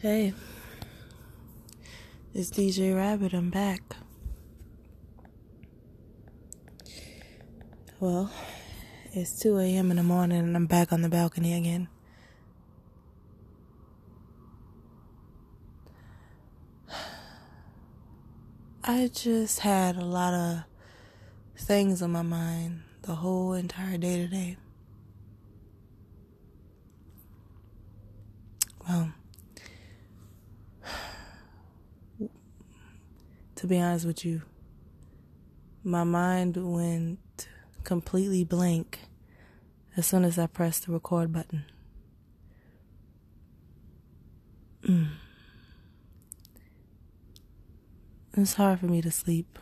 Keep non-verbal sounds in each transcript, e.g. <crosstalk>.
Hey, it's DJ Rabbit. I'm back. Well, it's 2 a.m. in the morning and I'm back on the balcony again. <sighs> I just had a lot of things on my mind the whole entire day today. Well, to be honest with you, my mind went completely blank as soon as I pressed the record button. Mm. It's hard for me to sleep.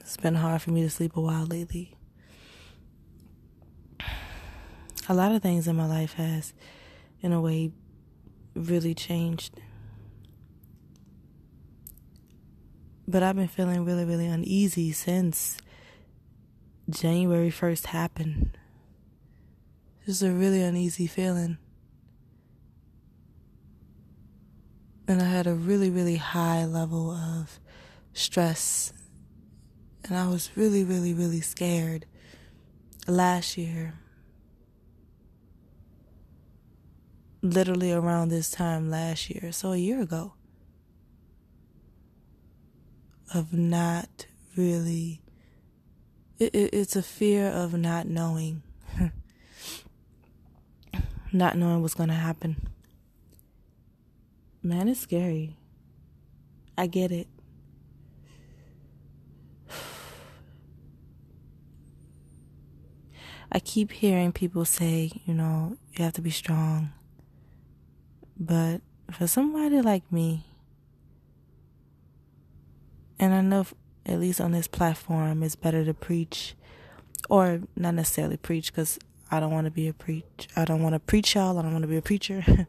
It's been hard for me to sleep a while lately. A lot of things in my life has, in a way, really changed. But I've been feeling really, really uneasy since January 1st happened. Just a really uneasy feeling. And I had a really, really high level of stress. And I was really, really, really scared last year. Literally around this time last year, so a year ago of not really it, it, it's a fear of not knowing. <laughs> Not knowing what's going to happen. Man it's scary. I get it. <sighs> I keep hearing people say you know you have to be strong. But for somebody like me and I know, at least on this platform, it's better to preach, or not necessarily preach, because I don't want to be a preach. I don't want to preach y'all. I don't want to be a preacher. <laughs>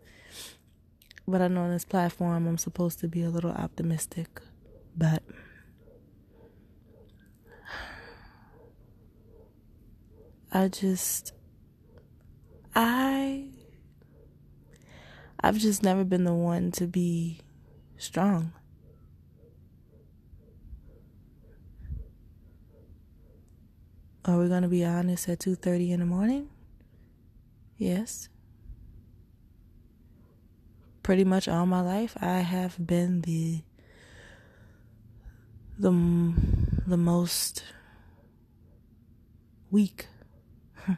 but I know on this platform, I'm supposed to be a little optimistic. But I just, I, I've just never been the one to be strong. Are we going to be honest at 2:30 in the morning? Yes. Pretty much all my life I have been the the the most weak. <laughs>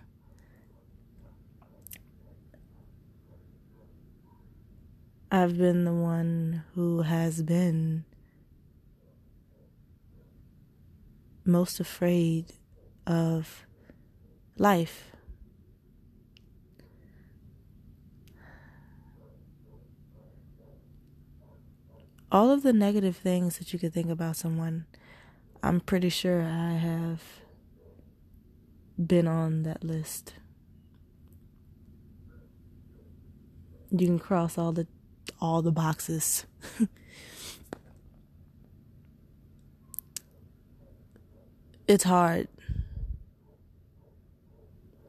I've been the one who has been most afraid of life. All of the negative things that you could think about someone, I'm pretty sure I have been on that list. You can cross all the all the boxes. <laughs> it's hard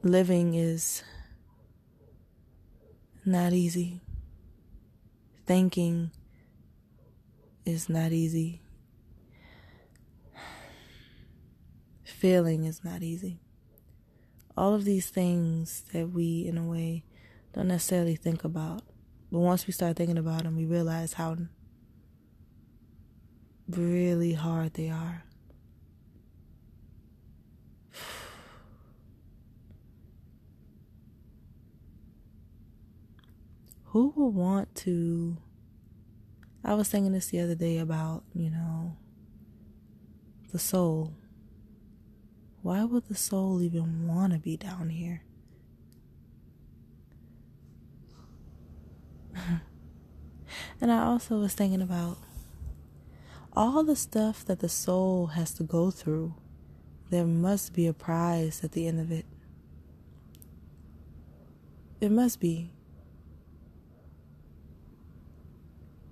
living is not easy. Thinking is not easy. Feeling is not easy. All of these things that we, in a way, don't necessarily think about. But once we start thinking about them, we realize how really hard they are. Who would want to I was thinking this the other day about, you know, the soul. Why would the soul even want to be down here? <laughs> and I also was thinking about all the stuff that the soul has to go through. There must be a prize at the end of it. It must be.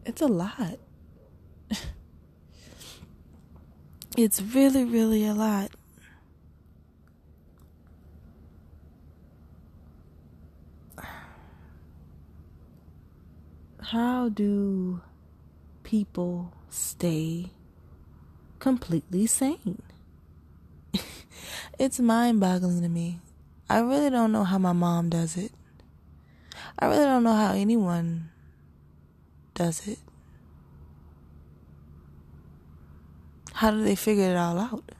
It's a lot. <laughs> it's really, really a lot. <sighs> how do people stay completely sane? <laughs> it's mind boggling to me. I really don't know how my mom does it. I really don't know how anyone does it. How do they figure it all out?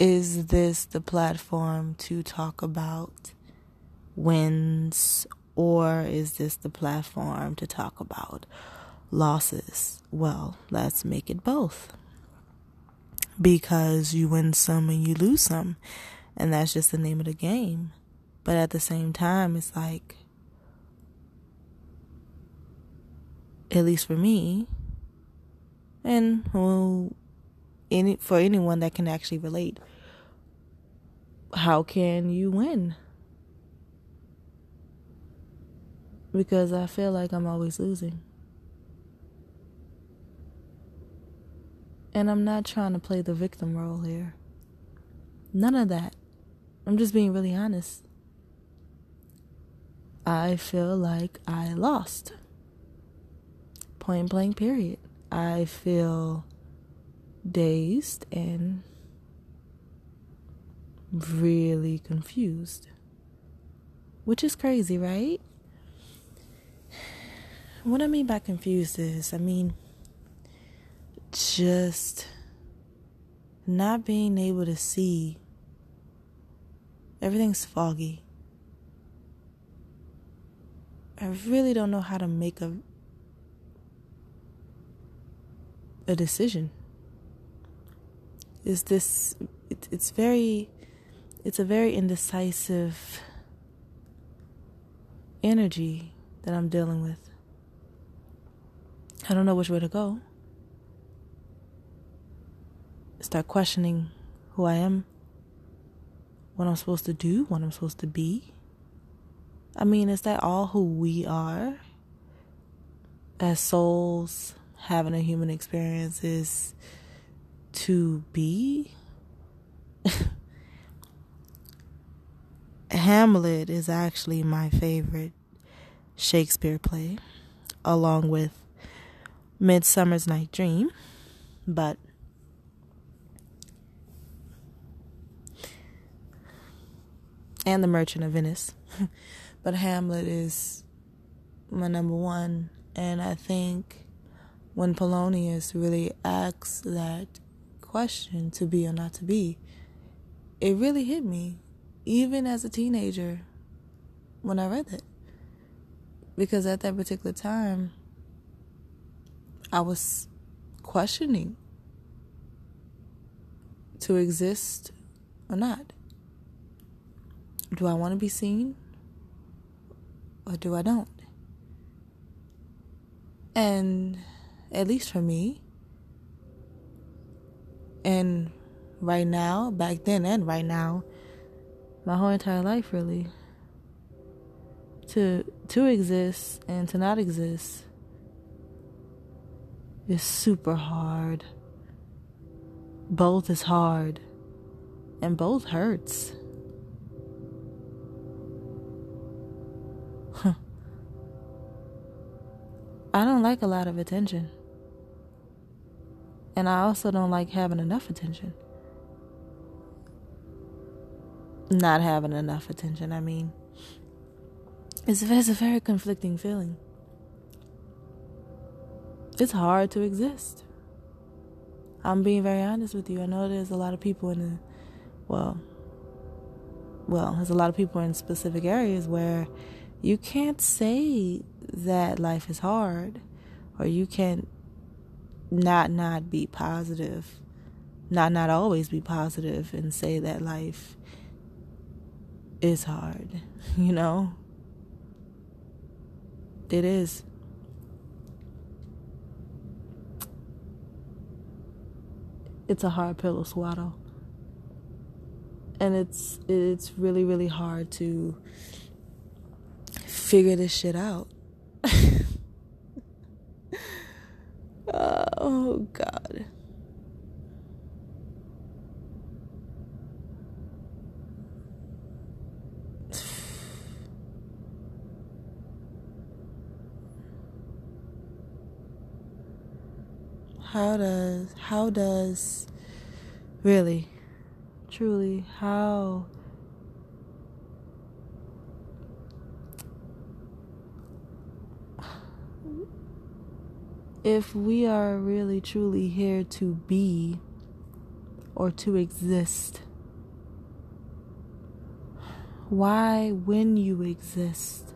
Is this the platform to talk about wins, or is this the platform to talk about losses? Well, let's make it both. Because you win some and you lose some, and that's just the name of the game. But at the same time, it's like, at least for me, and well, any for anyone that can actually relate, how can you win? Because I feel like I'm always losing. And I'm not trying to play the victim role here. None of that. I'm just being really honest. I feel like I lost. Point blank, period. I feel dazed and really confused. Which is crazy, right? What I mean by confused is, I mean, just not being able to see. Everything's foggy. I really don't know how to make a a decision. Is this it, it's very it's a very indecisive energy that I'm dealing with. I don't know which way to go. Start questioning who I am, what I'm supposed to do, what I'm supposed to be. I mean, is that all who we are as souls having a human experience is to be? <laughs> Hamlet is actually my favorite Shakespeare play, along with Midsummer's Night Dream, but and The Merchant of Venice. <laughs> But Hamlet is my number one. And I think when Polonius really asks that question to be or not to be, it really hit me, even as a teenager, when I read it. Because at that particular time, I was questioning to exist or not. Do I want to be seen? or do I don't? And at least for me, and right now, back then and right now, my whole entire life really to to exist and to not exist is super hard. Both is hard and both hurts. <laughs> I don't like a lot of attention. And I also don't like having enough attention. Not having enough attention, I mean. It's, it's a very conflicting feeling. It's hard to exist. I'm being very honest with you. I know there's a lot of people in the, well, well, there's a lot of people in specific areas where you can't say that life is hard or you can't not not be positive not not always be positive and say that life is hard <laughs> you know? It is. It's a hard pill to swallow. And it's it's really really hard to figure this shit out. Oh, God. How does, how does, really, truly, how if we are really truly here to be or to exist, why, when you exist,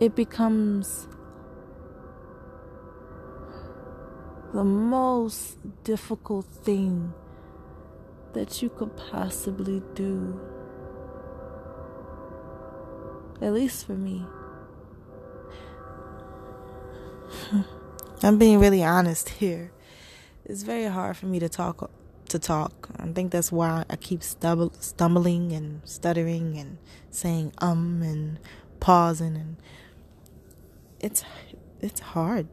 it becomes the most difficult thing that you could possibly do. At least for me. <laughs> I'm being really honest here. It's very hard for me to talk to talk. I think that's why I keep stumbling and stuttering and saying um and pausing and it's it's hard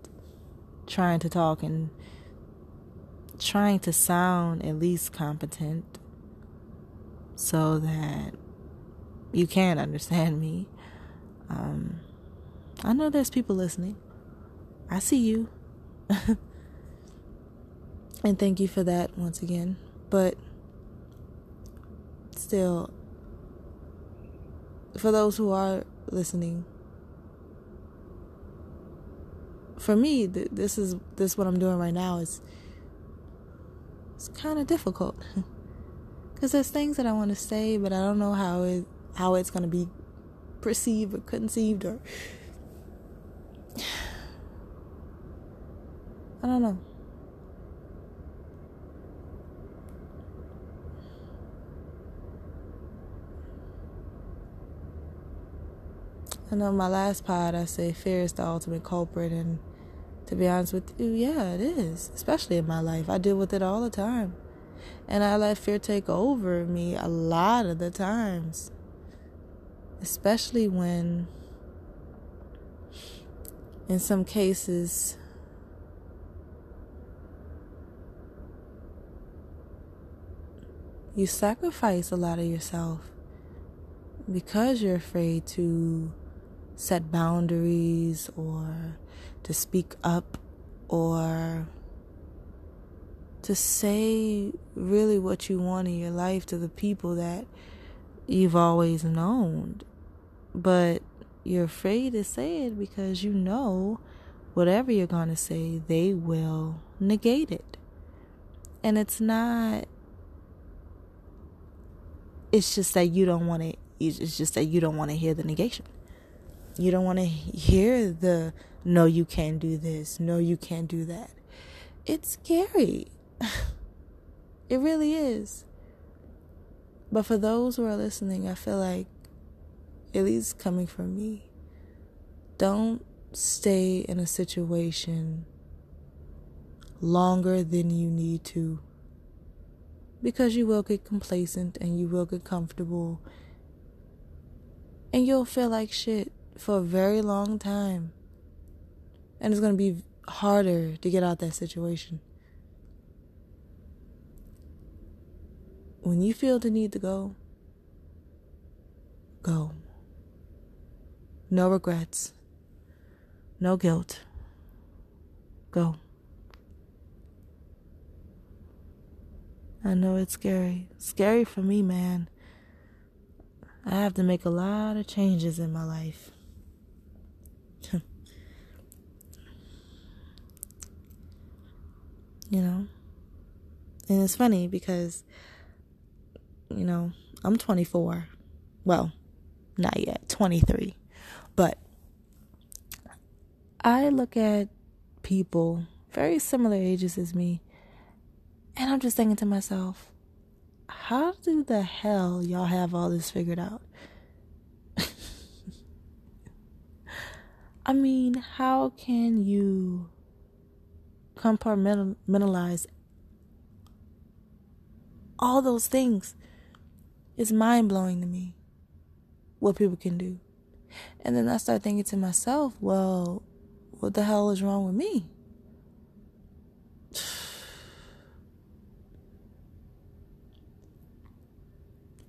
trying to talk and trying to sound at least competent so that you can understand me. Um, I know there's people listening. I see you. and thank you for that once again. But still, for those who are listening, for me, this is this what I'm doing right now is it's kind of difficult <laughs> because there's things that I want to say, but I don't know how it how it's gonna be perceived or conceived or I don't know. I know my last pod I say fear is the ultimate culprit and to be honest with you, yeah, it is. Especially in my life. I deal with it all the time. And I let fear take over me a lot of the times. Especially when in some cases you sacrifice a lot of yourself because you're afraid to set boundaries or to speak up or to say really what you want in your life to the people that you've always known. But you're afraid to say it because you know whatever you're going to say, they will negate it. And it's not it's just that you don't want to it's just that you don't want to hear the negation. You don't want to hear the no you can't do this. No you can't do that. It's scary. <laughs> It really is. But for those who are listening i feel like at least coming from me don't stay in a situation longer than you need to because you will get complacent and you will get comfortable and you'll feel like shit for a very long time. And it's going to be harder to get out that situation. When you feel the need to go, go. No regrets. No guilt. Go. I know it's scary. Scary for me, man. I have to make a lot of changes in my life. <laughs> you know? And it's funny because, you know, I'm 24. Well, not yet, 23. But I look at people very similar ages as me and I'm just thinking to myself, how do the hell y'all have all this figured out? <laughs> I mean, how can you compartmentalize all those things? It's mind blowing to me what people can do. And then I start thinking to myself, well, what the hell is wrong with me?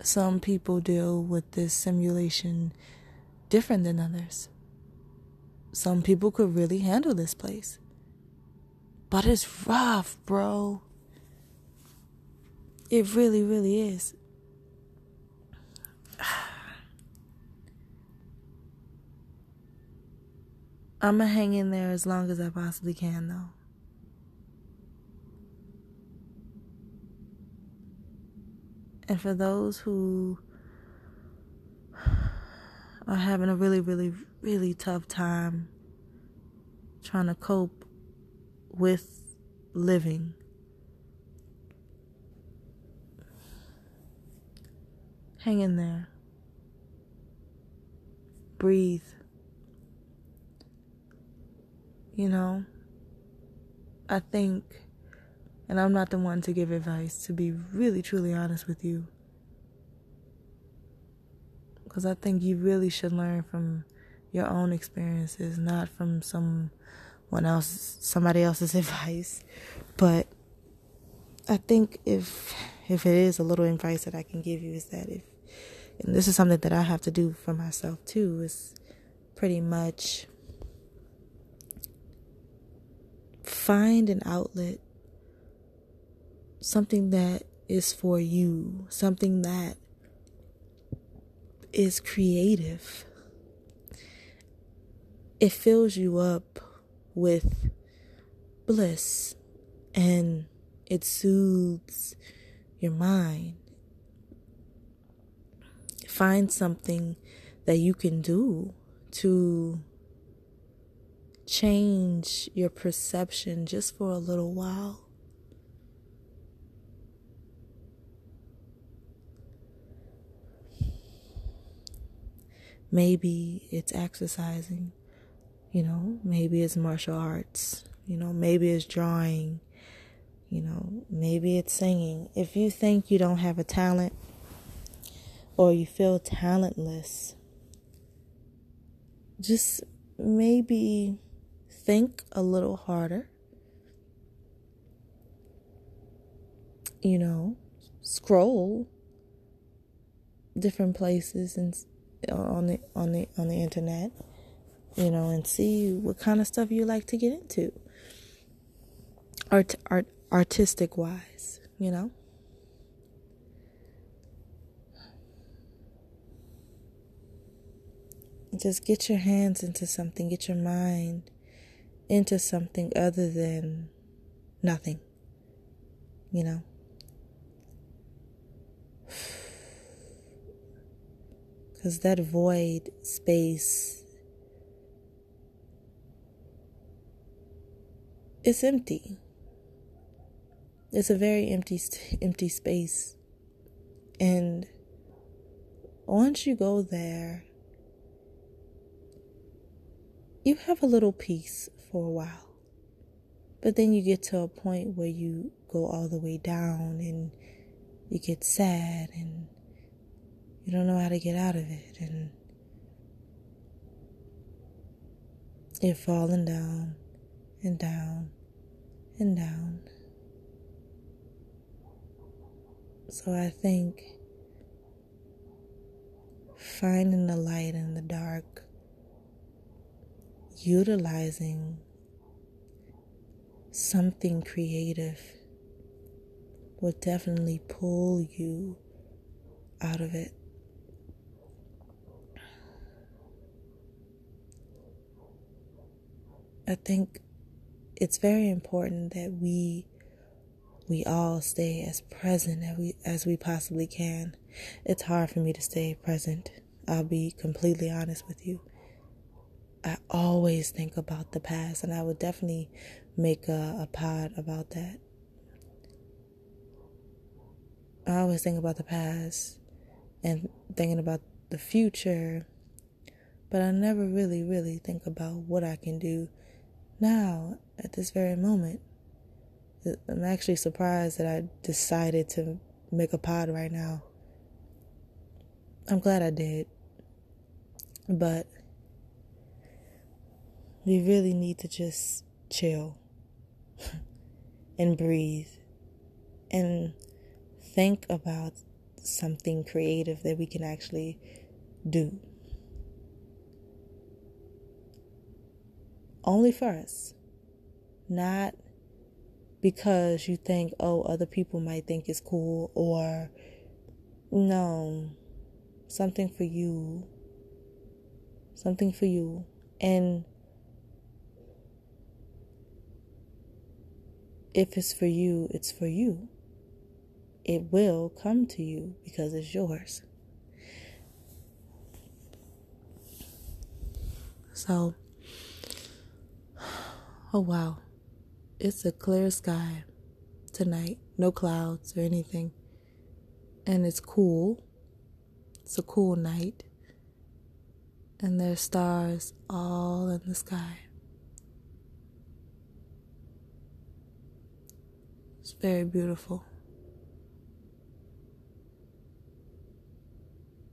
Some people deal with this simulation different than others. Some people could really handle this place. But it's rough, bro. It really, really is. <sighs> I'm gonna hang in there as long as I possibly can, though. And for those who are having a really, really, really tough time trying to cope with living, hang in there. Breathe. You know, I think and I'm not the one to give advice, to be really, truly honest with you. Because I think you really should learn from your own experiences, not from someone else, somebody else's <laughs> advice. But I think if if it is a little advice that I can give you is that if and this is something that I have to do for myself too, is pretty much find an outlet something that is for you, something that is creative. It fills you up with bliss and it soothes your mind. Find something that you can do to change your perception just for a little while. Maybe it's exercising, you know, maybe it's martial arts, you know, maybe it's drawing, you know, maybe it's singing. If you think you don't have a talent or you feel talentless, just maybe think a little harder. You know, scroll different places and on the on the on the internet, you know, and see what kind of stuff you like to get into. Art art artistic wise, you know. Just get your hands into something, get your mind into something other than nothing. You know. Because that void space is empty. It's a very empty, empty space. And once you go there, you have a little peace for a while. But then you get to a point where you go all the way down and you get sad and you don't know how to get out of it and you're falling down and down and down. So I think finding the light in the dark, utilizing something creative will definitely pull you out of it. I think it's very important that we we all stay as present as we as we possibly can. It's hard for me to stay present. I'll be completely honest with you. I always think about the past, and I would definitely make a, a pod about that. I always think about the past and thinking about the future, but I never really, really think about what I can do now, at this very moment, I'm actually surprised that I decided to make a pod right now. I'm glad I did. But we really need to just chill <laughs> and breathe and think about something creative that we can actually do. Only for us, not because you think, oh, other people might think it's cool, or no, something for you, something for you. And if it's for you, it's for you. It will come to you because it's yours. So, oh wow, it's a clear sky tonight, no clouds or anything, and it's cool. It's a cool night, and there's stars all in the sky. It's very beautiful.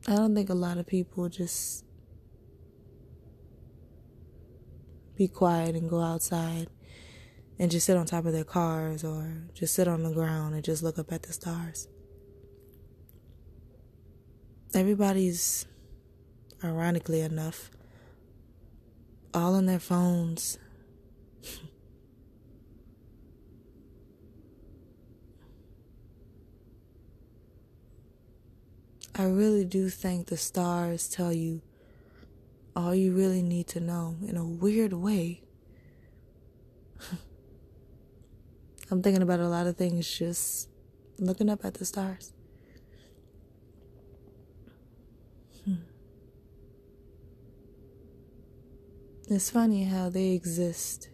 I don't think a lot of people just be quiet and go outside and just sit on top of their cars or just sit on the ground and just look up at the stars. Everybody's, ironically enough, all on their phones. <laughs> I really do think the stars tell you all you really need to know in a weird way. <laughs> I'm thinking about a lot of things just looking up at the stars. Hmm. It's funny how they exist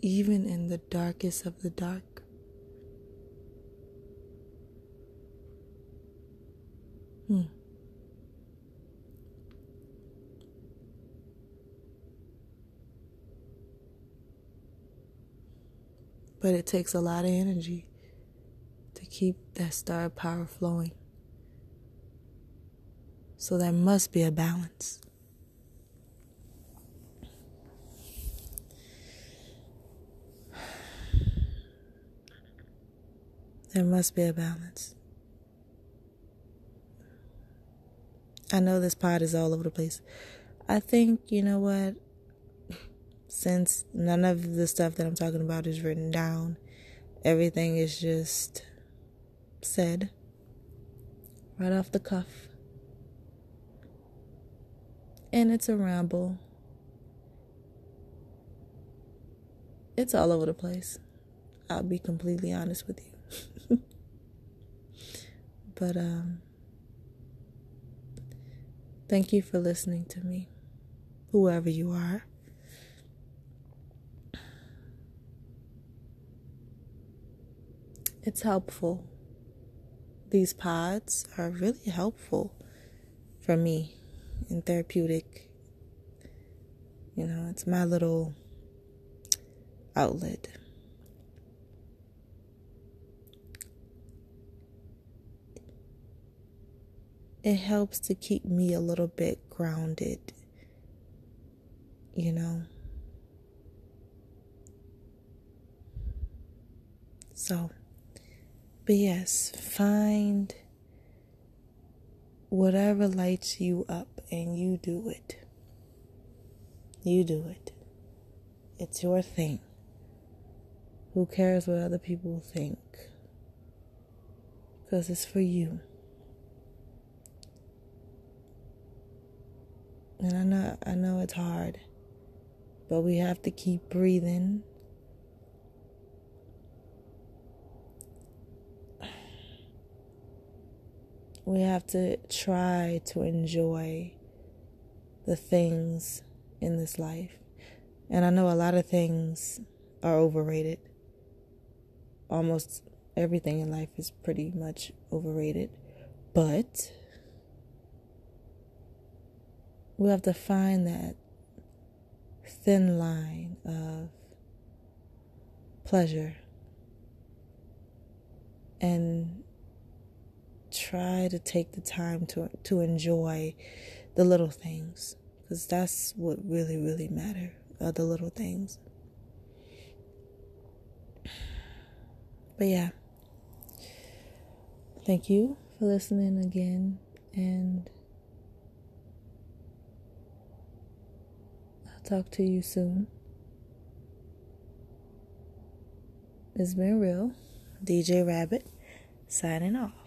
even in the darkest of the dark. Hmm. But it takes a lot of energy to keep that star power flowing. So there must be a balance. There must be a balance. I know this pod is all over the place. I think, you know what? Since none of the stuff that I'm talking about is written down, everything is just said right off the cuff. And it's a ramble. It's all over the place. I'll be completely honest with you. <laughs> but um thank you for listening to me, whoever you are. It's helpful. These pods are really helpful for me and therapeutic. You know, it's my little outlet. It helps to keep me a little bit grounded, you know. So. But yes, find whatever lights you up and you do it. You do it. It's your thing. Who cares what other people think? Because it's for you. And I know I know it's hard, but we have to keep breathing we have to try to enjoy the things in this life. And I know a lot of things are overrated. Almost everything in life is pretty much overrated. But we have to find that thin line of pleasure and try to take the time to to enjoy the little things because that's what really really matter are the little things but yeah thank you for listening again and I'll talk to you soon it's been real. DJ Rabbit signing off.